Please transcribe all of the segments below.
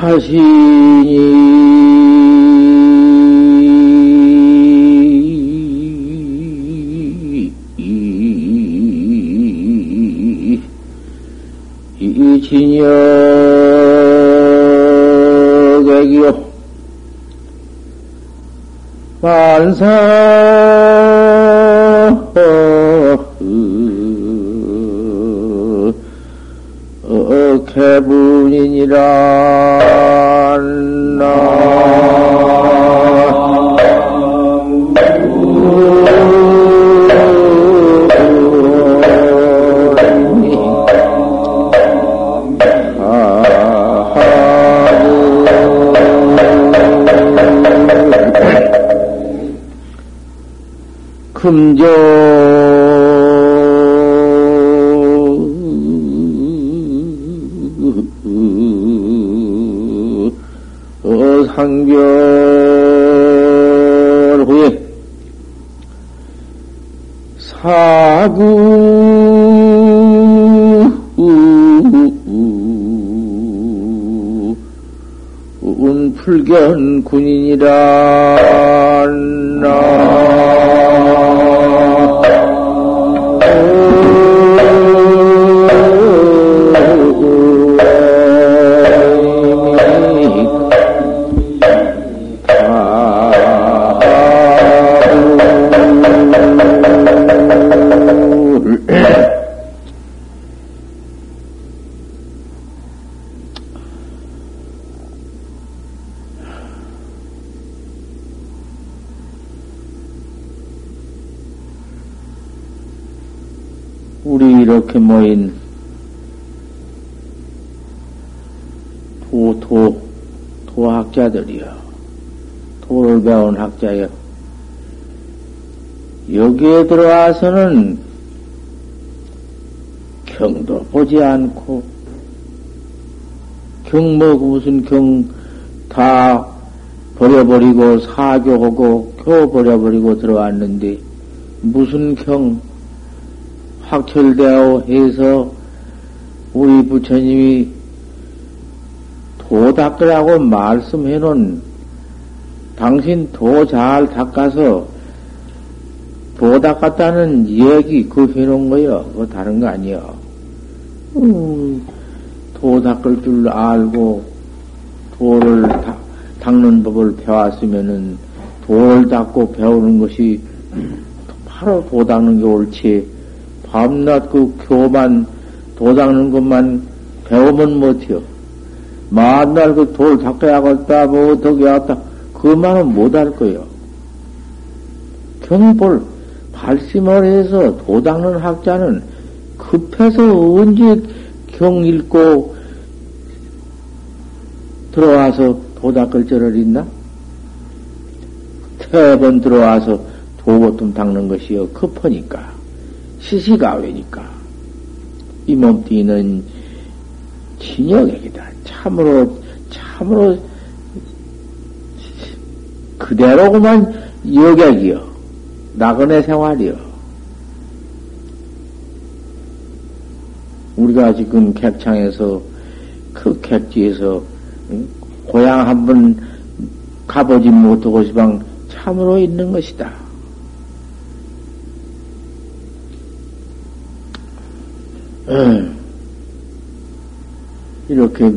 자신이 이 진역액이요 만사 어, 개분이니라 금조 우리 이렇게 모인 도, 도, 도학자들이요. 도를 배운 학자요. 여기에 들어와서는 경도 보지 않고, 경, 뭐, 무슨 경 다 버려버리고, 사교하고, 교 버려버리고 들어왔는데, 무슨 경, 확철되어 해서 우리 부처님이 도 닦으라고 말씀해 놓은 당신 도 잘 닦아서 도 닦았다는 얘기 그 해놓은 거요. 그거 다른 거 아니요. 음, 도 닦을 줄 알고 도를 다, 닦는 법을 배웠으면은 도를 닦고 배우는 것이 바로 도 닦는 게 옳지. 밤낮 그 교만 도 닦는 것만 배우면 못해요. 만날 그 돌 닦아야겠다, 뭐 어떻게 하겠다. 그만은 못할 거예요. 경볼 발심을 해서 도 닦는 학자는 급해서 언제 경 읽고 들어와서 도 닦을 줄을 있나? 세 번 들어와서 도보통 닦는 것이요. 급하니까. 시시가외니까. 이 몸뚱이는 진역액이다. 참으로, 참으로, 그대로구만 여객이요. 나그네 생활이요. 우리가 지금 객창에서, 그 객지에서, 고향 한번 가보지 못하고 시방 참으로 있는 것이다. 이렇게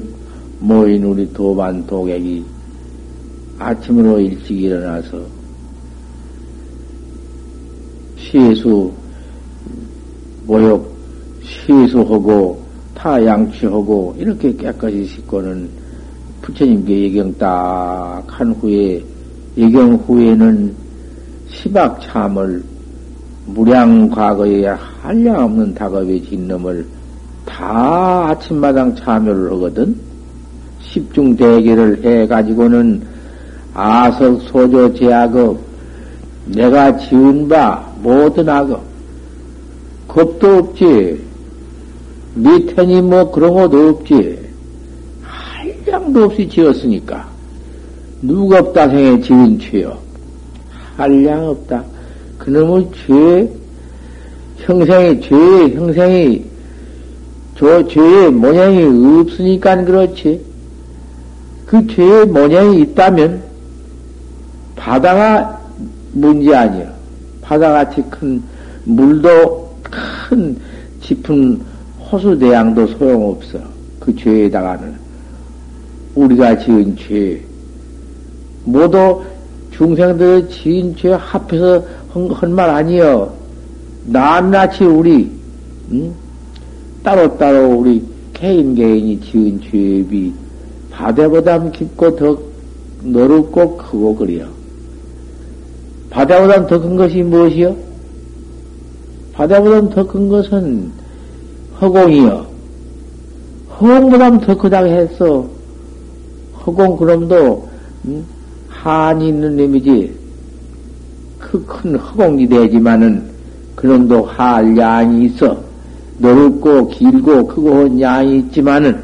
모인 우리 도반 도객이 아침으로 일찍 일어나서 시수 모욕 시수하고 타 양치하고 이렇게 깨끗이 씻고는 부처님께 예경 딱 한 후에 예경 후에는 시박 참을 무량 과거에 한량없는 다급의 진놈을 다 아침마당 참여를 하거든. 십중 대계를 해가지고는 아석 소조 제약업 내가 지은 바 모든 악업 겁도 없지 밑에니 뭐 그런 것도 없지. 한량도 없이 지었으니까. 누가 없다 생에 지은 죄요. 한량 없다. 그놈의 죄, 형생이, 죄의 형생이, 저 죄의 모양이 없으니까 그렇지. 그 죄의 모양이 있다면, 바다가 문제 아니야. 바다같이 큰 물도 큰 짚은 호수 대양도 소용없어. 그 죄에다가는. 우리가 지은 죄. 모두 중생들의 지은 죄 합해서 한말 아니여. 낱낱이 우리, 응? 따로따로 우리 개인 개인이 지은 죄비 바다보다 깊고 더 넓고 크고 그래요. 바다보다 더 큰 것이 무엇이요? 바다보다 더 큰 것은 허공이요. 허공보다 더 크다고 했어. 허공 그럼도 음? 한이 있는 놈이지. 그 큰 허공이 되지만은 그놈도 할 양이 있어. 넓고 길고 크고 한 양이 있지만은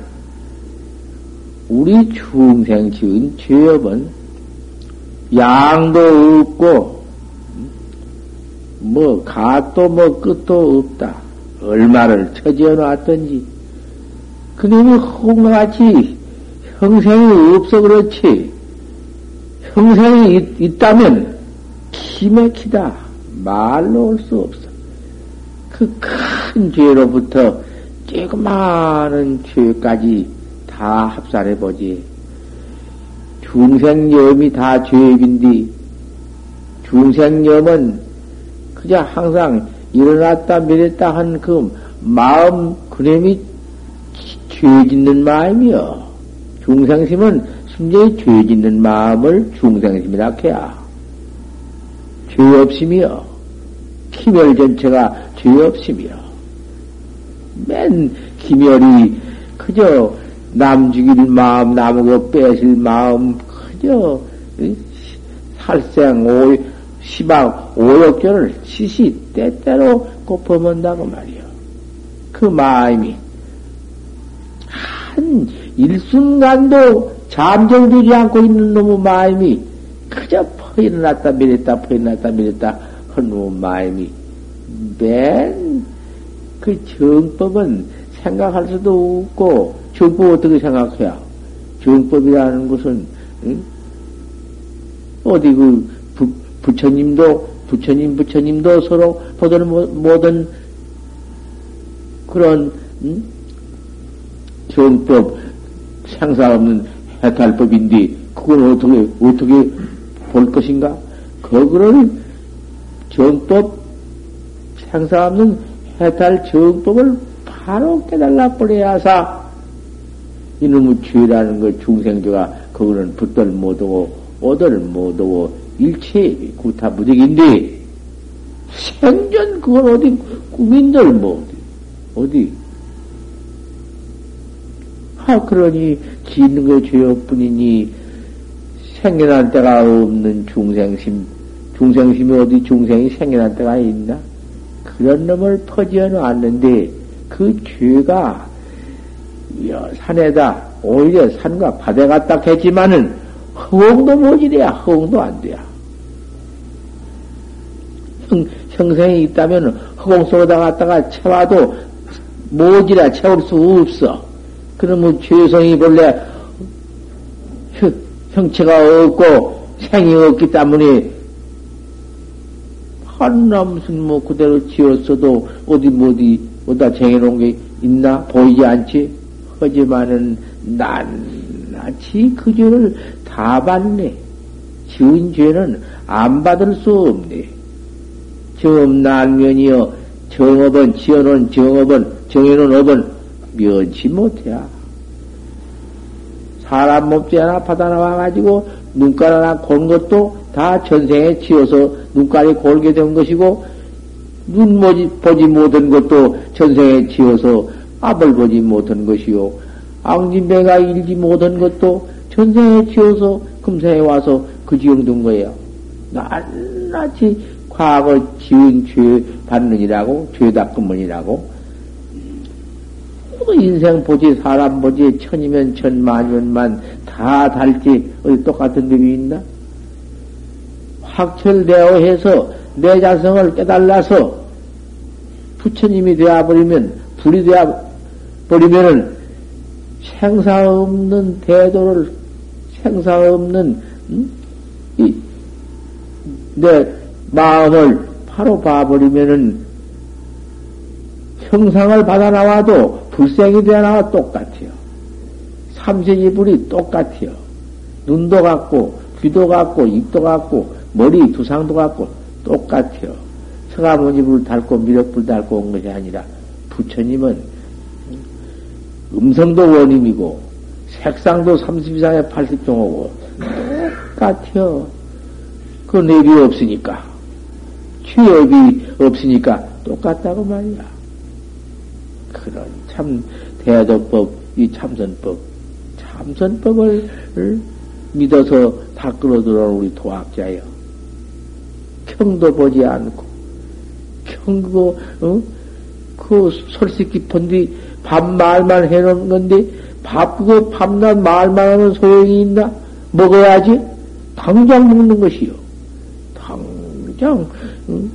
우리 중생 지은 죄업은 양도 없고 뭐 갓도 뭐 끝도 없다. 얼마를 처지어 놨던지 그놈이 홍같이 형생이 없어 그렇지 형생이 있, 있다면 기맥히다 말로 올 수 없어 그 큰 죄로부터 조그마한 죄까지 다 합산해 보지 중생염이 다 죄입인데 중생염은 그저 항상 일어났다 미랬다 한 그 마음 그놈이 죄 짓는 마음이요. 중생심은 순전히 죄 짓는 마음을 중생심이라 해야. 죄 없음이요. 기멸 전체가 죄 없음이요. 맨 기멸이 그저 남 죽일 마음, 남고 뺏을 마음, 그저 살생 오, 시방 오욕견을 시시 때때로 곱어먼다고 말이요. 그 마음이 한 일순간도 잠정되지 않고 있는 놈의 마음이 그저 퍼일어났다 미랬다 퍼일어났다 한 놈의 마음이 맨 그 정법은 생각할 수도 없고 정법 어떻게 생각해야 정법이라는 것은 응? 어디 그 부, 부처님도 부처님 부처님도 서로 보던 모든 그런 응? 정법 상사 없는 해탈법인데 그걸 어떻게 어떻게 볼 것인가? 그거를 정법 상사 없는 해탈 정법을 바로 깨달라 버려야사 이놈의 죄라는 걸 중생죄가 그거는 붙들 못하고 오들 못하고 일체 구타무득인데 생전 그걸 어디 국민들 뭐 어디 아 그러니 짓는 게 죄업뿐이니 생겨난 때가 없는 중생심 중생심이 어디 중생이 생겨난 때가 있나 그런 놈을 퍼지어 놨는데 그 죄가 산에다 오히려 산과 바다 갔다 했지만은 허공도 못이래야 허공도 안 돼야 형, 형생이 있다면 허공 속에다 갔다가 채워도 모지라 채울 수 없어. 그러면 죄성이 본래 형체가 없고 생이 없기 때문에 한남 무슨 뭐 그대로 지었어도 어디 뭐 어디 어디다 정해놓은 게 있나 보이지 않지? 하지만은 낱낱이 그 죄를 다 받네. 지은 죄는 안 받을 수 없네. 정난면이여 정업은 지어놓은 정업은 정해놓은 업은 면치 못해야. 사람 몸띠 하나 받아 나와가지고 눈깔 하나 곤 것도 다 전생에 지어서 눈깔이 골게 된 것이고 눈 보지, 못한 것도 전생에 지어서 앞을 보지 못한 것이요. 앙진배가 일지 못한 것도 전생에 지어서 금생에 와서 그 지경 둔 거예요. 낱낱이 과거 지은 죄 받느니라고, 죄 닦음은이라고. 그 인생 보지, 사람 보지, 천이면 천, 만이면 다 달지, 어디 똑같은 법이 있나? 확철되어 해서 내 자성을 깨달아서 부처님이 되어버리면, 불이 되어버리면은 생사 없는 대도를, 생사 없는, 음? 이, 내 마음을 바로 봐버리면은 형상을 받아 나와도 불생이 되어 나와 똑같아요. 삼세지 불이 똑같아요. 눈도 같고, 귀도 같고, 입도 같고, 머리 두상도 같고, 똑같아요. 서가모니불 닳고 미륵불 닳고 온 것이 아니라 부처님은 음성도 원임이고 색상도 30 이상의 80종이고 똑같아요. 그 내비 없으니까 취업이 없으니까 똑같다고 말이야. 그런 참 대도법, 이 참선법, 참선법을 믿어서 다 끌어들어온 우리 도학자예요. 경도 보지 않고, 경고, 어? 그 솔직 깊은데 밥 말만 해놓은 건데, 밥, 그거 밤낮 말만 하면 소용이 있나? 먹어야지? 당장 먹는 것이요. 당장, 응?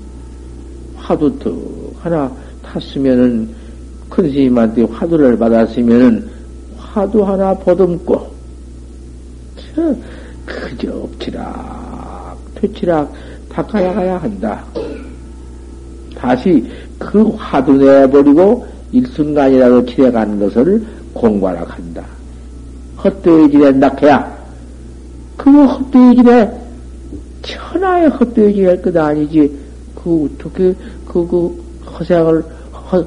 화두 턱 하나 탔으면은, 큰 스님한테 화두를 받았으면은, 화두 하나 보듬고, 그저 엎치락, 퇴치락 닦아야 가야 한다. 다시 그 화두 내버리고 일순간이라도 지내간 것을 공부하라 한다. 헛되어지래 낙해야. 그 헛되어지래 천하의 헛되어지랄 것 아니지. 그 어떻게 그, 그 허생을 허,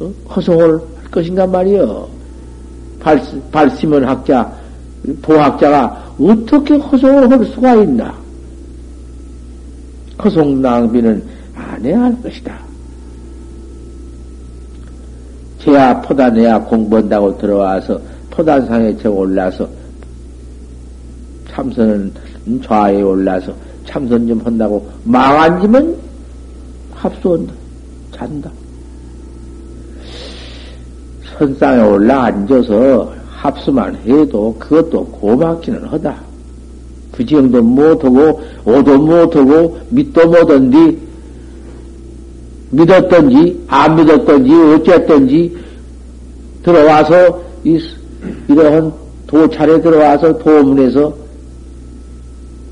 어? 허송을 할 것인가 말이여. 발, 발심은 학자, 도학자가 어떻게 허송을 할 수가 있나? 허송 낭비는 안 해야 할 것이다. 제야 포단해야 공부한다고 들어와서 포단상에 저 올라서 참선은 좌에 올라서 참선 좀 한다고 망한지면 합수한다. 잔다. 선상에 올라 앉아서 합수만 해도 그것도 고맙기는 하다. 그 정도 못하고, 오도 못하고, 믿도 못한디, 믿었던지, 안 믿었던지, 어쨌던지, 들어와서, 이, 이러한 도찰에 들어와서 도문에서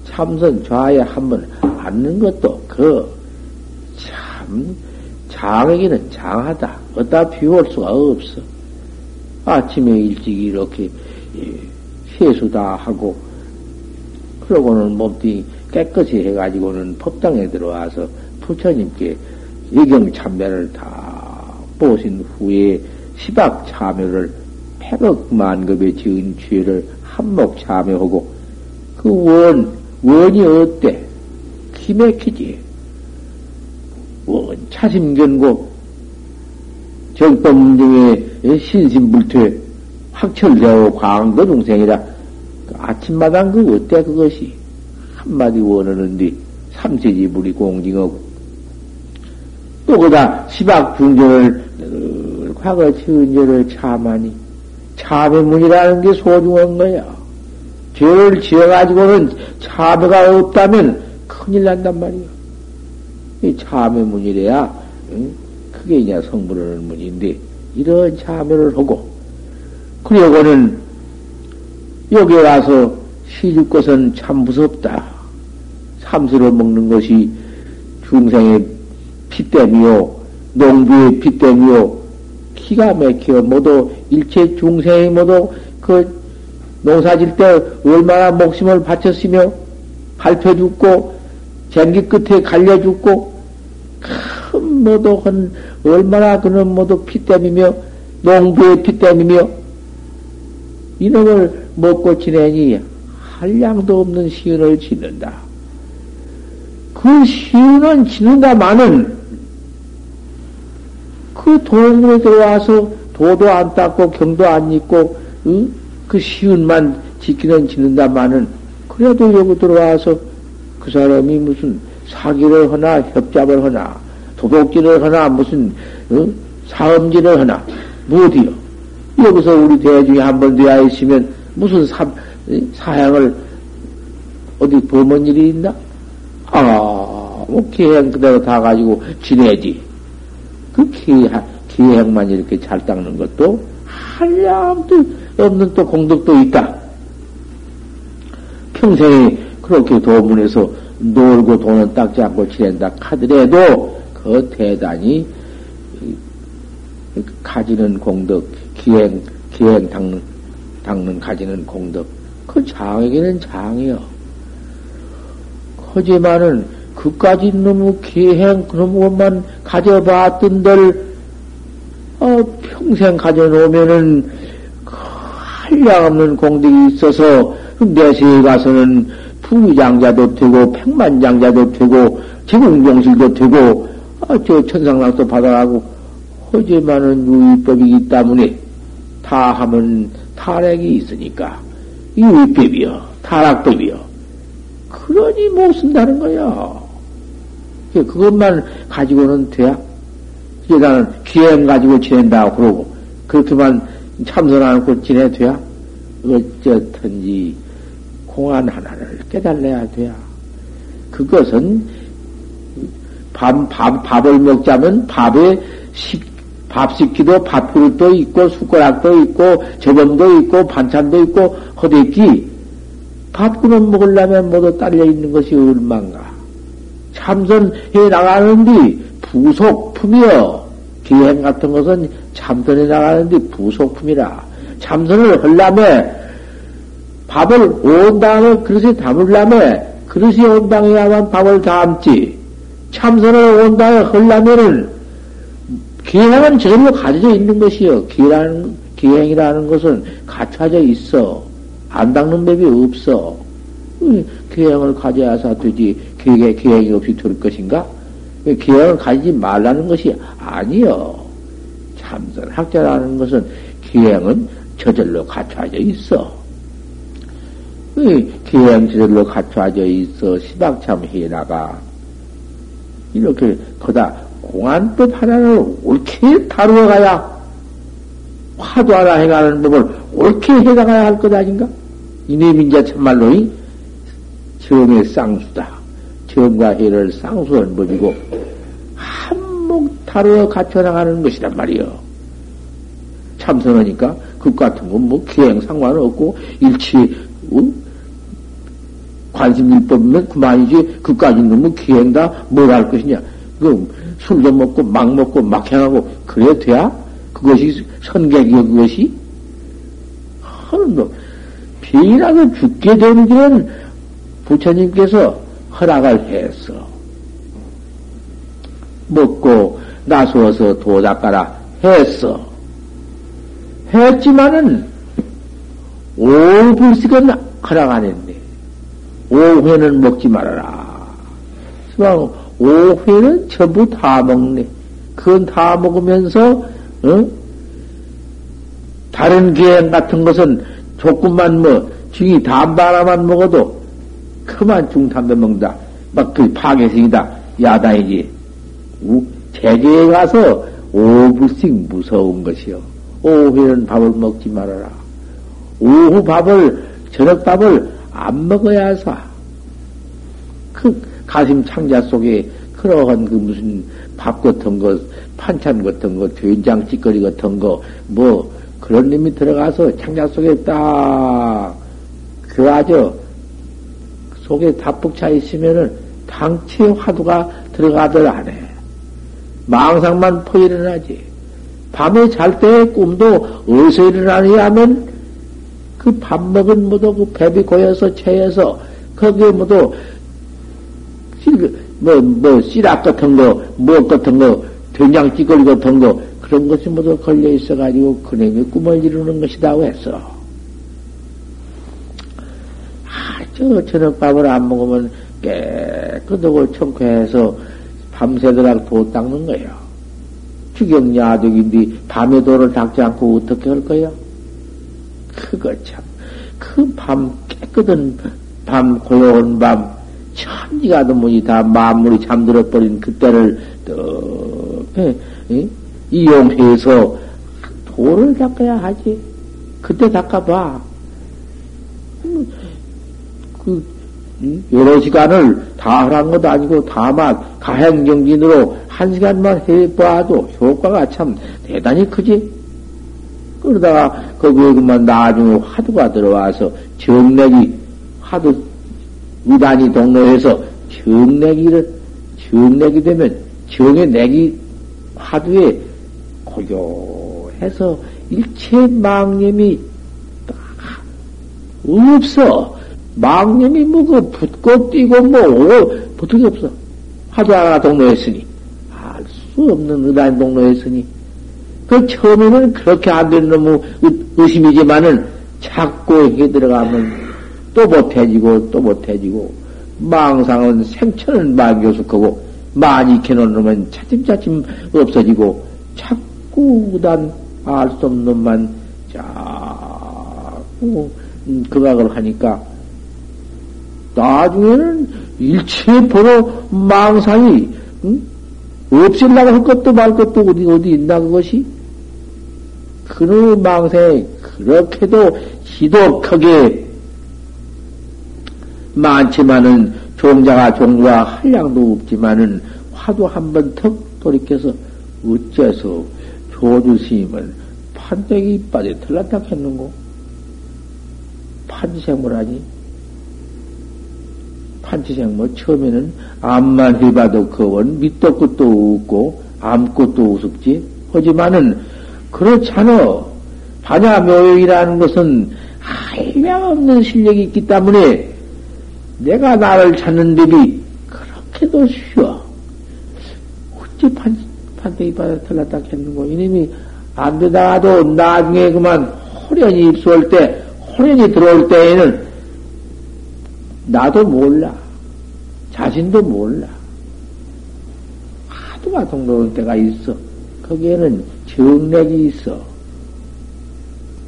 참선 좌에 한번 앉는 것도 그, 참, 장에게는 장하다. 어디다 비울 수가 없어. 아침에 일찍 이렇게 세수 다 하고 그러고는 몸뚱이 깨끗이 해가지고는 법당에 들어와서 부처님께 예경 참배를 다 보신 후에 시박 참여를 백억 만급의 지은 죄를 한몫 참여하고 그 원, 원이 어때? 기맥히지. 원, 차심견고 정법 중에 신신불퇴 확철되어 광도 중생이라 그 아침마당 그 어때 그것이 한마디 원하는데 삼세지 물이 공징하고 또 그다 시박 중전을 과거 죄를 참하니 참의 문이라는 게 소중한 거야. 죄를 지어가지고는 참회가 없다면 큰일 난단 말이야. 이 참의 문이래야 응? 그게 이제 성불하는 문인데, 이런 참여를 하고, 그리고는 여기 와서 시집 것은 참 무섭다. 삼수를 먹는 것이 중생의 피땜이요, 농부의 피땜이요, 기가 막혀 모두 일체 중생이 모두 그 농사질 때 얼마나 목숨을 바쳤으며 밟혀 죽고 쟁기 끝에 갈려 죽고 큰 모두 한 얼마나 그는 모두 피땜이며 농부의 피땜이며 이놈을 먹고 지내니 한량도 없는 시은을 짓는다. 그 시은은 짓는다마는 그 동물에 들어와서 도도 안 닦고 경도 안 입고 응? 그 시은만 지키는 짓는다마는 그래도 여기 들어와서 그 사람이 무슨 사기를 하나 협잡을 하나 도둑질을 하나 무슨 어? 사음질을 하나 무엇이요? 여기서 우리 대중에 한번 되어 있으면 무슨 사, 사양을 어디 범은 일이 있나? 아, 뭐 기행 그대로 다 가지고 지내지. 그 기행, 기행만 이렇게 잘 닦는 것도 한량도 없는 또 공덕도 있다. 평생에 그렇게 도문에서 놀고 돈은 닦지 않고 지낸다 하더라도 그 대단히 가지는 공덕, 기행, 기행 닦는, 닦는 가지는 공덕, 그 장에게는 장이요. 하지만은 그까지 너무 기행, 너무 것만 가져봤던들, 어, 평생 가져놓으면은, 그 한량없는 공덕이 있어서, 내세에 가서는 부장자도 되고, 백만장자도 되고, 제공종실도 되고, 아, 저 천상락도 받아가고, 하지만은 유의법이기 때문에, 다 하면 탈핵이 있으니까, 유의법이요, 타락법이요. 그러니 못 쓴다는 거야. 그것만 가지고는 돼야? 이제 나는 기행 가지고 지낸다고 그러고, 그렇게만 참선 않고 지내 돼야? 어쨌든지 공안 하나를 깨달아야 돼야. 그것은 밥, 밥, 밥을 먹자면 밥에 식, 밥 식기도 밥그릇도 있고, 숟가락도 있고, 저금도 있고, 반찬도 있고, 허대기. 밥그릇 먹으려면 모두 딸려 있는 것이 얼만가. 참선해 나가는데 부속품이여. 기행 같은 것은 참선해 나가는데 부속품이라. 참선을 하려면 밥을 온 다음에 그릇에 담으려면 그릇이 온 다음에야만 밥을 담지. 참선을 온 다음에 하려면은 기행은 저절로 가져져 있는 것이요. 기라는, 기행이라는 것은 갖춰져 있어. 안 닦는 법이 없어. 기행을 가져야사 되지. 기행, 기행이 없이 될 것인가? 기행을 가지지 말라는 것이 아니요. 참선 학자라는 것은 기행은 저절로 갖춰져 있어. 기행 저절로 갖춰져 있어. 시박참 해나가. 이렇게 거다 공안법 하나를 옳게 다루어 가야 화도 하나 해가는 법을 옳게 해나가야 할 것 아닌가? 이네 민자 참말로 이 정의 쌍수다. 정과 해를 쌍수하는 법이고 한몫 다루어 갖춰 나가는 것이란 말이요. 참선하니까 그 같은 건 뭐 기행 상관없고 일치 어? 관심일법이면 그만이지 그까지 너무 기행다 뭘 할 것이냐. 그 술도 먹고 막 먹고 막 행하고 그래 돼야 그것이 선객이요 그것이 하는 뭐 비라도 죽게 되는 길은 부처님께서 허락을 했어. 먹고 나서서 도닦아라 했어. 했지만은 오불식은 허락 안 했네. 오회는 먹지 말아라. 오회는 전부 다 먹네. 그건 다 먹으면서, 어? 다른 계행 같은 것은 조금만 뭐, 중이 담배 하나만 먹어도 그만 중담배 먹다. 막 그 파괴생이다. 야단이지. 제주에 가서 오불씩 무서운 것이요. 오후에는 밥을 먹지 말아라. 오후 밥을, 저녁 밥을 안 먹어야 사. 그 가슴 창자 속에 그러한 그 무슨 밥 같은 거, 판찬 같은 거, 된장 찌꺼리 같은 거, 뭐, 그런 놈이 들어가서 창자 속에 딱, 그 아주, 속에 다푹 차 있으면은 당치의 화두가 들어가들 안 해. 망상만 퍼 일어나지. 밤에 잘 때 꿈도 어디서 일어나느냐 하면 그 밥 먹은 모두 그 배비 고여서 체해서 거기에 모두 뭐, 뭐, 씨락 같은 거, 무엇 같은 거, 된장찌꺼리 같은 거, 그런 것이 모두 걸려 있어가지고 그놈이 꿈을 이루는 것이다고 했어. 아, 저 저녁밥을 안 먹으면 깨끗하고 청쾌해서 밤새도록 도 닦는 거예요. 주경야득인데 밤에 도를 닦지 않고 어떻게 할 거야? 그거 참. 그 밤 깨끗한 밤, 고요한 밤, 천지가 도무지 다 만물이 잠들어 버린 그때를 또 예, 이용해서 도를 닦아야 하지. 그때 닦아봐. 그, 여러 시간을 다 하란 것도 아니고 다만 가행정진으로 한 시간만 해봐도 효과가 참 대단히 크지. 그러다가 거기에 그만 나중에 화두가 들어와서 정맥이 화두 의단이 동로해서 정맥이를 정맥이 되면 정의 내기 화두에 고요해서 일체 망념이 없어. 망념이 뭐그 붙고 뛰고 뭐 붙은 게 없어. 화두 하나 동로했으니 알 수 없는 의단 동로했으니 그 처음에는 그렇게 안 되는 놈의 의심이지만은 자꾸 해 들어가면 또 못해지고 또 못해지고 망상은 생천은 만교숙하고 많이 놈은 차츰차츰 없어지고 자꾸 우단 알 수 없는 놈만 자꾸 그각을 하니까 나중에는 일체 보러 망상이 응? 없애려고 할 것도 말 것도 어디 어디 있나 그것이 그의 망상에 그렇게도 지독하게 많지만은 종자가 종과 한량도 없지만은 화도 한 번 턱 돌이켜서 어째서 조주 스님은 판때기 이빨에 틀렸다 했는고? 판지생물하니? 판지생물 처음에는 암만 해봐도 그원 밑도 끝도 없고 암것도 우습지 하지만은 그렇잖아. 반야묘역이라는 것은 한량없는 실력이 있기 때문에 내가 나를 찾는 법이 그렇게도 쉬워. 어찌 판, 판때기 바닥 틀렸다 했는고. 이놈이 안 되다가도 나중에 그만 호련히 입수할 때, 호련히 들어올 때에는 나도 몰라. 자신도 몰라. 하도가 동로올 때가 있어. 거기에는 정맥이 있어.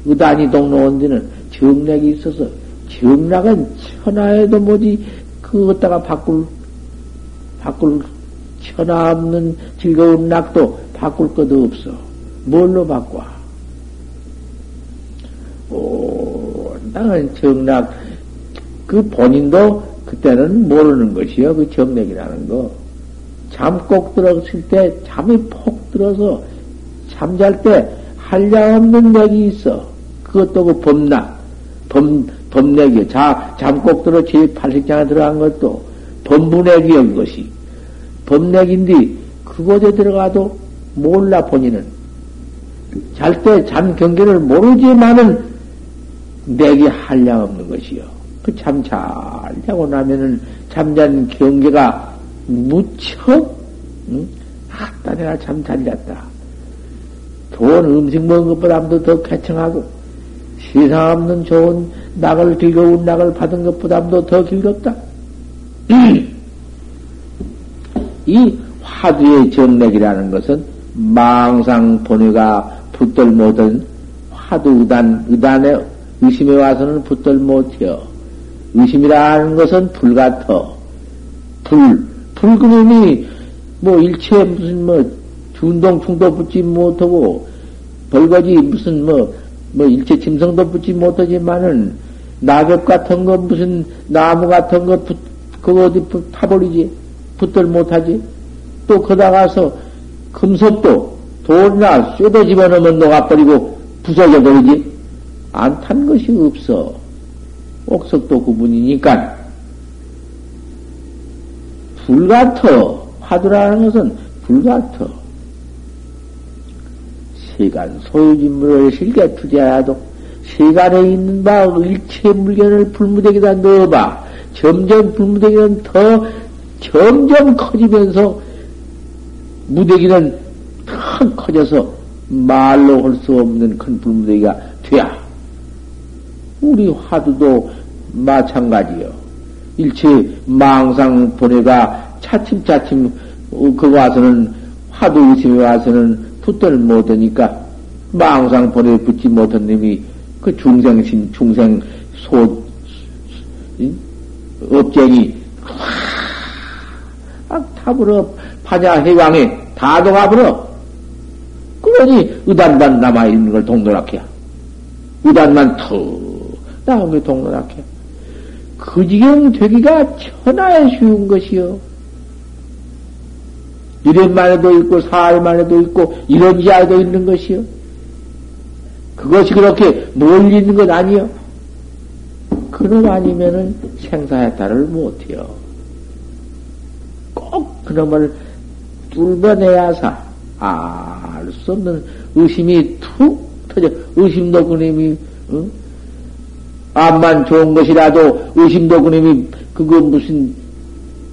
의단이 동로온 데는 정맥이 있어서 정락은 천하에도 뭐지 그것다가 바꿀 바꿀 천하 없는 즐거운 낙도 바꿀 것도 없어. 뭘로 바꿔? 오, 나는 정락 그 본인도 그때는 모르는 것이요. 그 정맥이라는 거. 잠꼭 들었을 때 잠이 폭 들어서 잠잘 때 한량 없는 맥이 있어. 그것도 그 범락, 범, 범맥이요. 자, 잠꼭 들어 제8식장에 들어간 것도 범분액이요, 그것이. 범맥인데, 그곳에 들어가도 몰라, 본인은. 잘 때 잠 경계를 모르지만은, 맥이 한량 없는 것이요. 그 잠 잘 자고 나면은, 잠잔 경계가 무척, 응? 아따, 내가 참잘 잤다. 좋은 음식 먹은 것보다도 더 쾌청하고, 세상 없는 좋은 낙을 즐거운 낙을 받은 것보다도 더 즐겁다. 이 화두의 정맥이라는 것은 망상 본의가 붙들 못한 화두 의단, 의단에 의심에 와서는 붙들 못해요. 의심이라는 것은 불 같아. 불, 불그림이 뭐 일체 무슨 뭐 준동 충도 붙지 못하고 벌거지 무슨 뭐, 뭐 일체 짐승도 붙지 못하지만은 낙엽 같은 거 무슨 나무 같은 거 붙, 그거 어디 붙, 타버리지? 붙들 못하지? 또 거다가서 금속도 돌이나 쇠도 집어넣으면 녹아버리고 부서져버리지? 안 탄 것이 없어. 옥석도 구분이니까 불같어 화두라는 것은 불같어 시간 소유진물을 실게 투자해도 세간에 있는 바 일체 물건을 불무대기다 넣어봐. 점점 불무대기는 더 점점 커지면서 무대기는 큰 커져서 말로 할 수 없는 큰 불무대기가 돼야. 우리 화두도 마찬가지요. 일체 망상 보내가 차츰차츰 그 와서는 화두 의심에 와서는 붙들 못하니까 망상 보내 붙지 못한 놈이 그 중생심, 중생 소, 업쟁이, 확 타버려, 파자 해광에 다. 그거 뻔히 의단만 남아 있는 걸 동그랗게. 의단만 턱 나온 게 동그랗게. 그 지경 되기가 천하에 쉬운 것이요. 이런만에도 있고, 사흘만에도 있고, 이런 지하에도 있는 것이요. 그것이 그렇게 멀리 있는 것 아니요. 그놈 아니면은 생사해탈을 못해요. 꼭 그놈을 뚫어내야사, 알 수 없는 의심이 툭 터져. 의심도 그놈이, 응? 암만 좋은 것이라도 의심도 그놈이 그거 무슨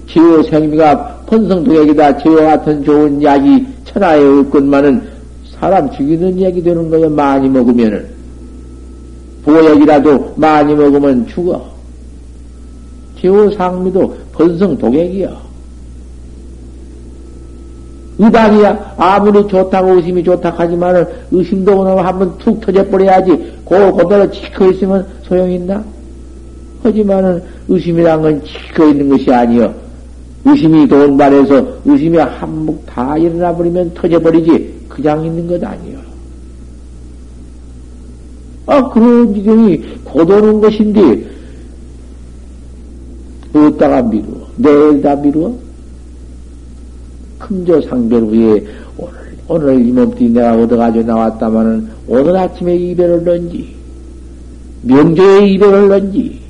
지어 생미가 번성도약이다. 지어 같은 좋은 약이 천하에 없건만은 사람 죽이는 약이 되는 거야. 많이 먹으면은. 보약이라도 많이 먹으면 죽어. 지어 상미도 번성독약이야. 의단이야. 아무리 좋다고 의심이 좋다 하지만은 의심도 그놈 한번 툭 터져버려야지. 고, 그대로 지켜 있으면 소용있나? 하지만은 의심이란 건 지켜 있는 것이 아니여. 의심이 돈발해서 의심이 한몫 다 일어나 버리면 터져버리지. 그냥 있는 것 아니여. 아, 그런 지경이 고도는 것인데, 어디다가 미루어? 내일 다 미루어? 금조 상별 후에 오늘, 오늘 이몸띠 내가 얻어가지고 나왔다마는 오늘 아침에 이별을 넣은지, 명제에 이별을 넣은지,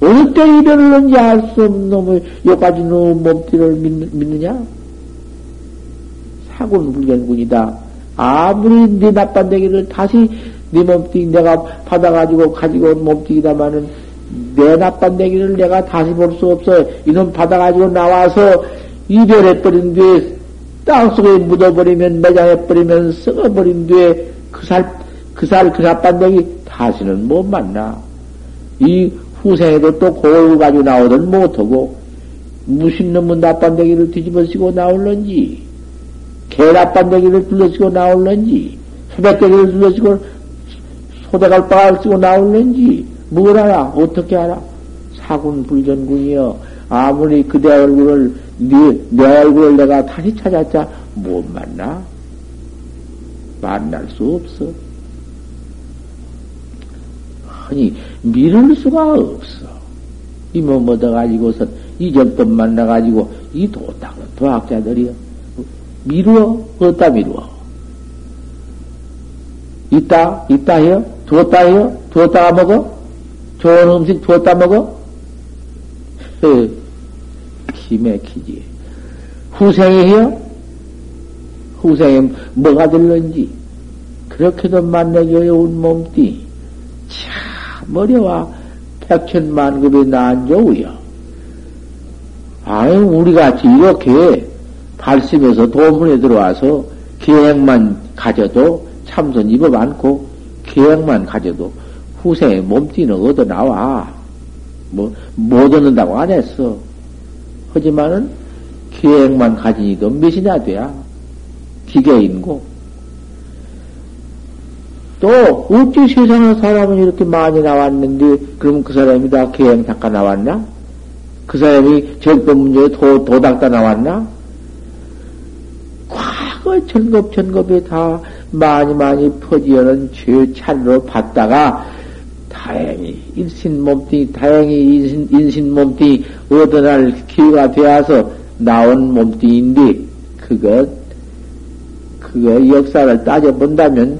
어느 때 이별을 넣은지 알 수 없는 놈의 여기까지 놈 몸띠를 믿느, 냐 사군 불견군이다. 아무리 네 나빤데기를 다시 네 몸띠 내가 받아가지고 가지고 온 몸띠이다마는 내 나빤데기를 내가 다시 볼 수 없어. 이놈 받아가지고 나와서 이별해버린 뒤에 땅속에 묻어버리면 매장해버리면 썩어버린 뒤에 그 살, 그 살, 그 나빤데기 다시는 못 만나. 이 후생에도 또 고을 가지고 나오든 못하고, 무슨 놈은 나빤데기를 뒤집어쓰고 나올런지, 개 나빤데기를 둘러쓰고 나올런지, 소백대기를 둘러쓰고 소대갈 바를 쓰고 나올런지, 뭘 알아? 어떻게 알아? 사군 불전군이여. 아무리 그대 얼굴을, 네, 내 얼굴을 내가 다시 찾았자, 못 만나? 만날 수 없어. 아니, 미룰 수가 없어. 이 몸 얻어가지고선 이정법 만나가지고 이 도닥은 도학자들이요. 미루어? 어디다 미루어? 있다? 있다 해요? 두었다 해요? 두었다가 먹어? 좋은 음식 두었다 먹어? 기맥히지. 후생이 해요? 후생에 뭐가 들는지 그렇게도 만나기 어려운 몸띠. 참 어려워. 백천만급의 난조우여. 아유, 우리같이 이렇게 발심해서 도문에 들어와서 계획만 가져도 참선 입어 많고, 계획만 가져도 후생에 몸띠는 얻어 나와. 뭐, 못 얻는다고 안 했어. 하지만은 계획만 가지니도 몇이나 돼야. 기계인고. 또, 어찌 세상에 사람은 이렇게 많이 나왔는데, 그럼 그 사람이 다 계행 닦아 나왔나? 그 사람이 절법 문제에 도, 도닥다 나왔나? 과거 전급, 전급에 다 많이 많이 퍼지어는 죄 차례로 받다가, 다행히 인신 몸뚱이, 다행히 인신, 인신 몸뚱이 어느 날 기회가 되어서 나온 몸뚱이인데, 그것, 그거 역사를 따져본다면,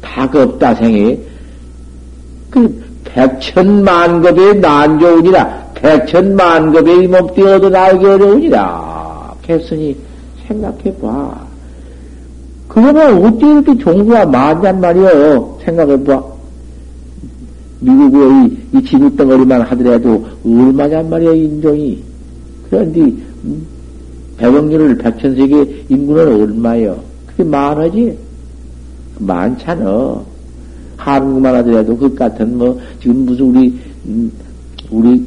다급다 생이, 그, 백천만급의 난조운이라, 백천만급의 몸뚱이 얻어 나오기 어려우니라. 했으니, 생각해봐. 그러면 어떻게 이렇게 종구가 많냔 말이여. 생각해봐. 미국의 이, 이 지구 덩어리만 하더라도 얼마냔 말이야, 인종이. 그런데, 백억년을 백천세계 인구는 얼마요? 그게 많아지? 많잖아. 한국만 하더라도 그 같은 뭐, 지금 무슨 우리, 우리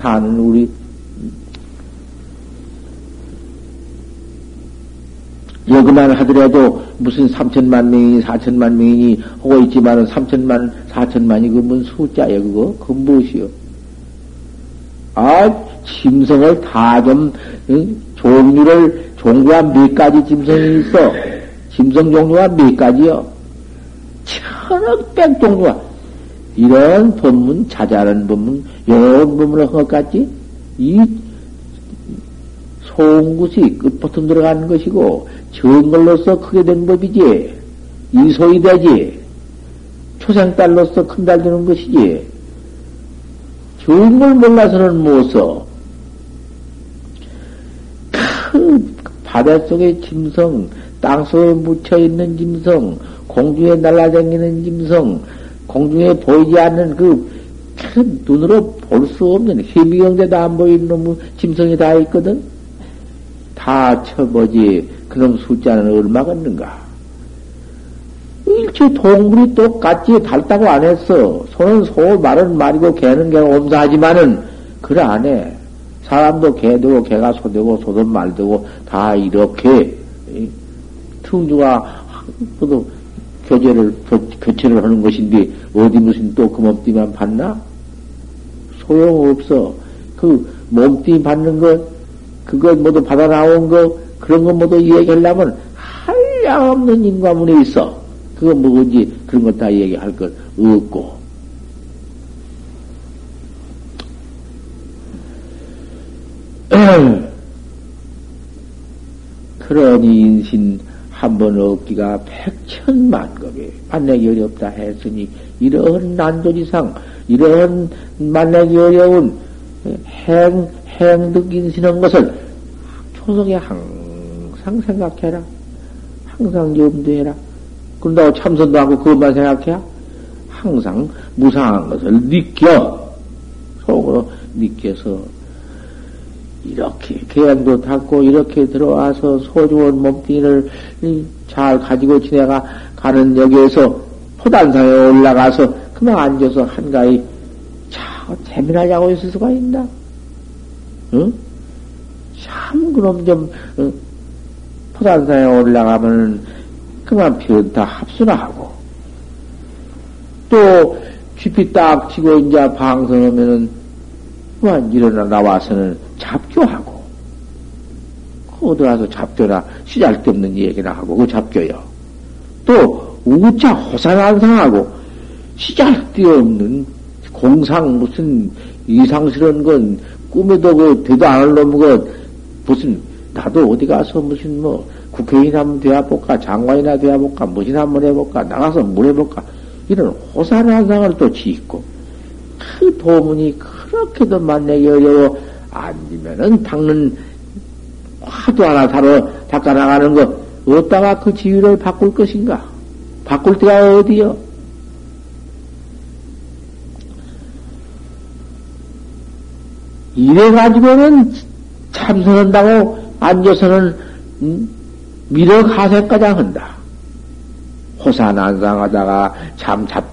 사는 우리 여기만 하더라도 무슨 삼천만 명이니 사천만 명이니 하고 있지만은 삼천만 사천만이 그뭔 숫자야 그거 그 무엇이요? 아 짐승을 다좀 응? 종류를 종류가 몇 가지 짐승이 있어 짐승 종류가 몇 가지요? 천억 백 종류가. 이런 법문, 자잘한 법문, 여러 법문을 한 것 같지? 이 송굿이 끝부터 들어가는 것이고, 정걸로서 크게 된 법이지. 이소이 되지. 초생딸로서 큰 달 되는 것이지. 정걸 몰라서는 못 써. 큰 바닷속의 짐승, 땅속에 묻혀있는 짐승, 공중에 날아다니는 짐승, 공중에 보이지 않는 그 큰 눈으로 볼 수 없는 희미경대도 안 보이는 놈 짐승이 다 있거든? 다 쳐보지. 그놈 숫자는 얼마겠는가? 일체 동물이 똑같이 달다고 안 했어. 소는 소, 말은 말이고 개는 개가 엄사하지만은 그래 안 해. 사람도 개 되고 개가 소 되고 소도 말 되고 다 이렇게 충주가 모두 교제를 교, 교체를 하는 것인데 어디 무슨 또 그 몸띠만 받나? 소용 없어. 그 몸띠 받는 것 그것 모두 받아 나온 거 그런 것 모두 얘기하려면 한량없는 인과문에 있어. 그거 뭐지 그런 것 다 얘기할 것 없고. 그러니 인신 한 번 얻기가 백천만급이 만나기 어렵다 했으니 이런 난도지상 이런 만나기 어려운 행 행득 인신한 것을 초석에 항상 생각해라. 항상 염두해라. 그런다고 참선도 하고 그것만 생각해? 항상 무상한 것을 느껴. 속으로 느껴서 이렇게 계양도 닦고 이렇게 들어와서 소중한 몸뚱이를 잘 가지고 지내가 가는 여기에서 포단상에 올라가서 그만 앉아서 한가히 참 재미나게 하고 있을 수가 있나? 응? 참 그럼 좀 어, 포단상에 올라가면 그만 변다 합수나 하고 또 쥐피 딱 치고 이제 방송하면은 그만 일어나 나와서는 잡교하고, 어디 가서 잡교나 시잘데없는 얘기나 하고, 그 잡교요. 또, 우자 호산안상하고, 시잘데없는 공상 무슨 이상스러운 건 꿈에도 그 되도 않을 놈건 무슨 나도 어디 가서 무슨 뭐 국회의원 한번 되어볼까 장관이나 되어볼까 무슨 한번 해볼까 나가서 뭘 해볼까 이런 호산안상을 또 짓고 그 도문이 그렇게도 만나기 어려워 앉으면은 닦는 화도 하나 사러 닦아 나가는 거, 어디다가 그 지위를 바꿀 것인가? 바꿀 때가 어디요? 이래가지고는 참선한다고 앉아서는, 음? 미륵하세까지 한다. 호산안상하다가 참 잡,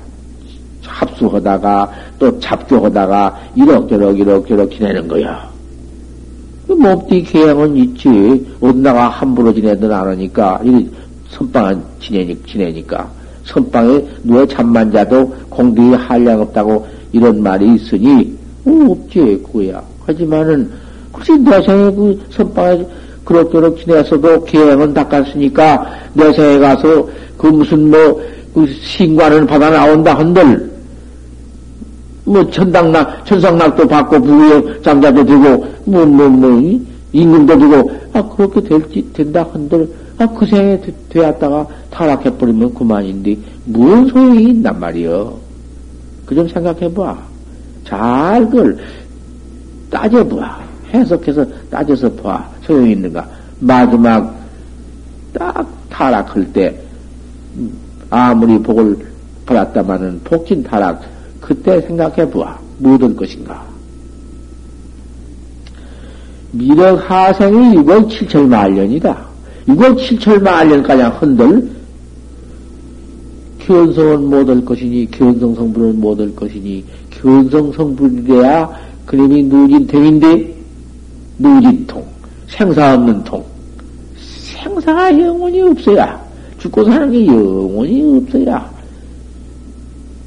합수하다가 또 잡교하다가 이럭저럭 이럭저럭 지내는 거야. 그 몸띠 계양은 있지. 어디다가 함부로 지내든 안 하니까, 이 선방에 지내니, 지내니까. 선방에 누워 잠만 자도 공들이 한량 없다고 이런 말이 있으니, 어, 없지, 그거야. 하지만은, 혹시 내 생에 그 선방에 그럭저럭 지내서도 계양은 닦았으니까, 내 생에 가서 그 무슨 뭐, 그 신관을 받아 나온다 한들, 뭐 천당락, 천상락도 받고 부여 장자도 되고 뭐 뭐 뭐 임금도 되고 아 그렇게 될지 된다 한들 아 그 생에 되, 었다가 타락해 버리면 그만인데 무슨 소용이 있단 말이여. 그 좀 생각해봐. 잘 그걸 따져봐. 해석해서 따져서 봐. 소용이 있는가. 마지막 딱 타락할 때 아무리 복을 받았다마는 복진 타락 그때 생각해 보아. 무엇 것인가? 미륵 하생이 6억 7천 만년이다. 6억 7천 만년까지 흔들 견성은 못할 것이니 견성 성분은 못할 것이니 견성 성분이래야 그림이 누진통인데 누진통 생사 없는 통 생사가 영원히 없어야 죽고 사는 게 영원히 없어야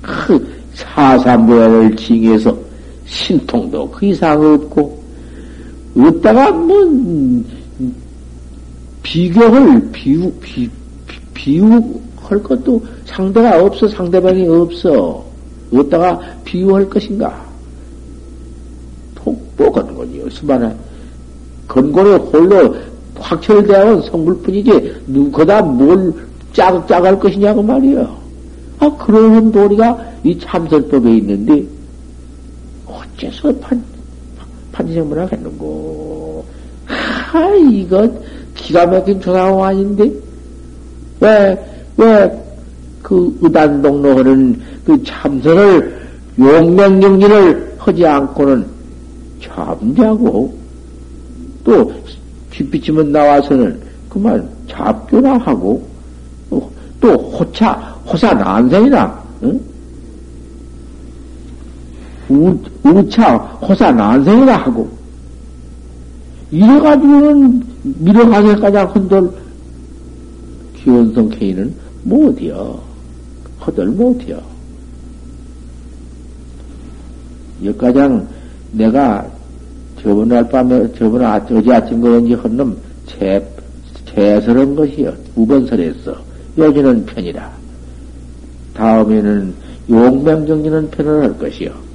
그 사삼보야를 징해서 신통도 그 이상 없고, 없다가 뭐, 비경을, 비, 비, 비유할 것도 상대가 없어, 상대방이 없어. 어디다가 비유할 것인가? 톡보건 거지. 수많아. 건고를 홀로 확철대한 성불뿐이지, 누구다 뭘 짜각짜각 할 것이냐고 말이요. 아, 그러한 도리가 이 참설법에 있는데, 어째서 판, 판지생문 하겠는고. 아, 이거 기가 막힌 조사공 아닌데? 왜, 왜, 그 의단동로하는 그 참선을, 용맹정진을 하지 않고는 잠자고, 또, 뒷비치면 나와서는 그만 잡교나 하고, 또 호차, 호사 난생이나, 응? 우, 우차, 호사 난생이나 하고, 이래가지고는 밀어가게까지 흔들 기원성 K는 못이여. 허들 못이여. 여가장 내가 저번 날 밤에, 저번 아, 어제 아침 그런지 헌놈 제, 제설한 것이여. 우번설했어. 여기는 편이라. 다음에는 용맹정리는 편을 할 것이요.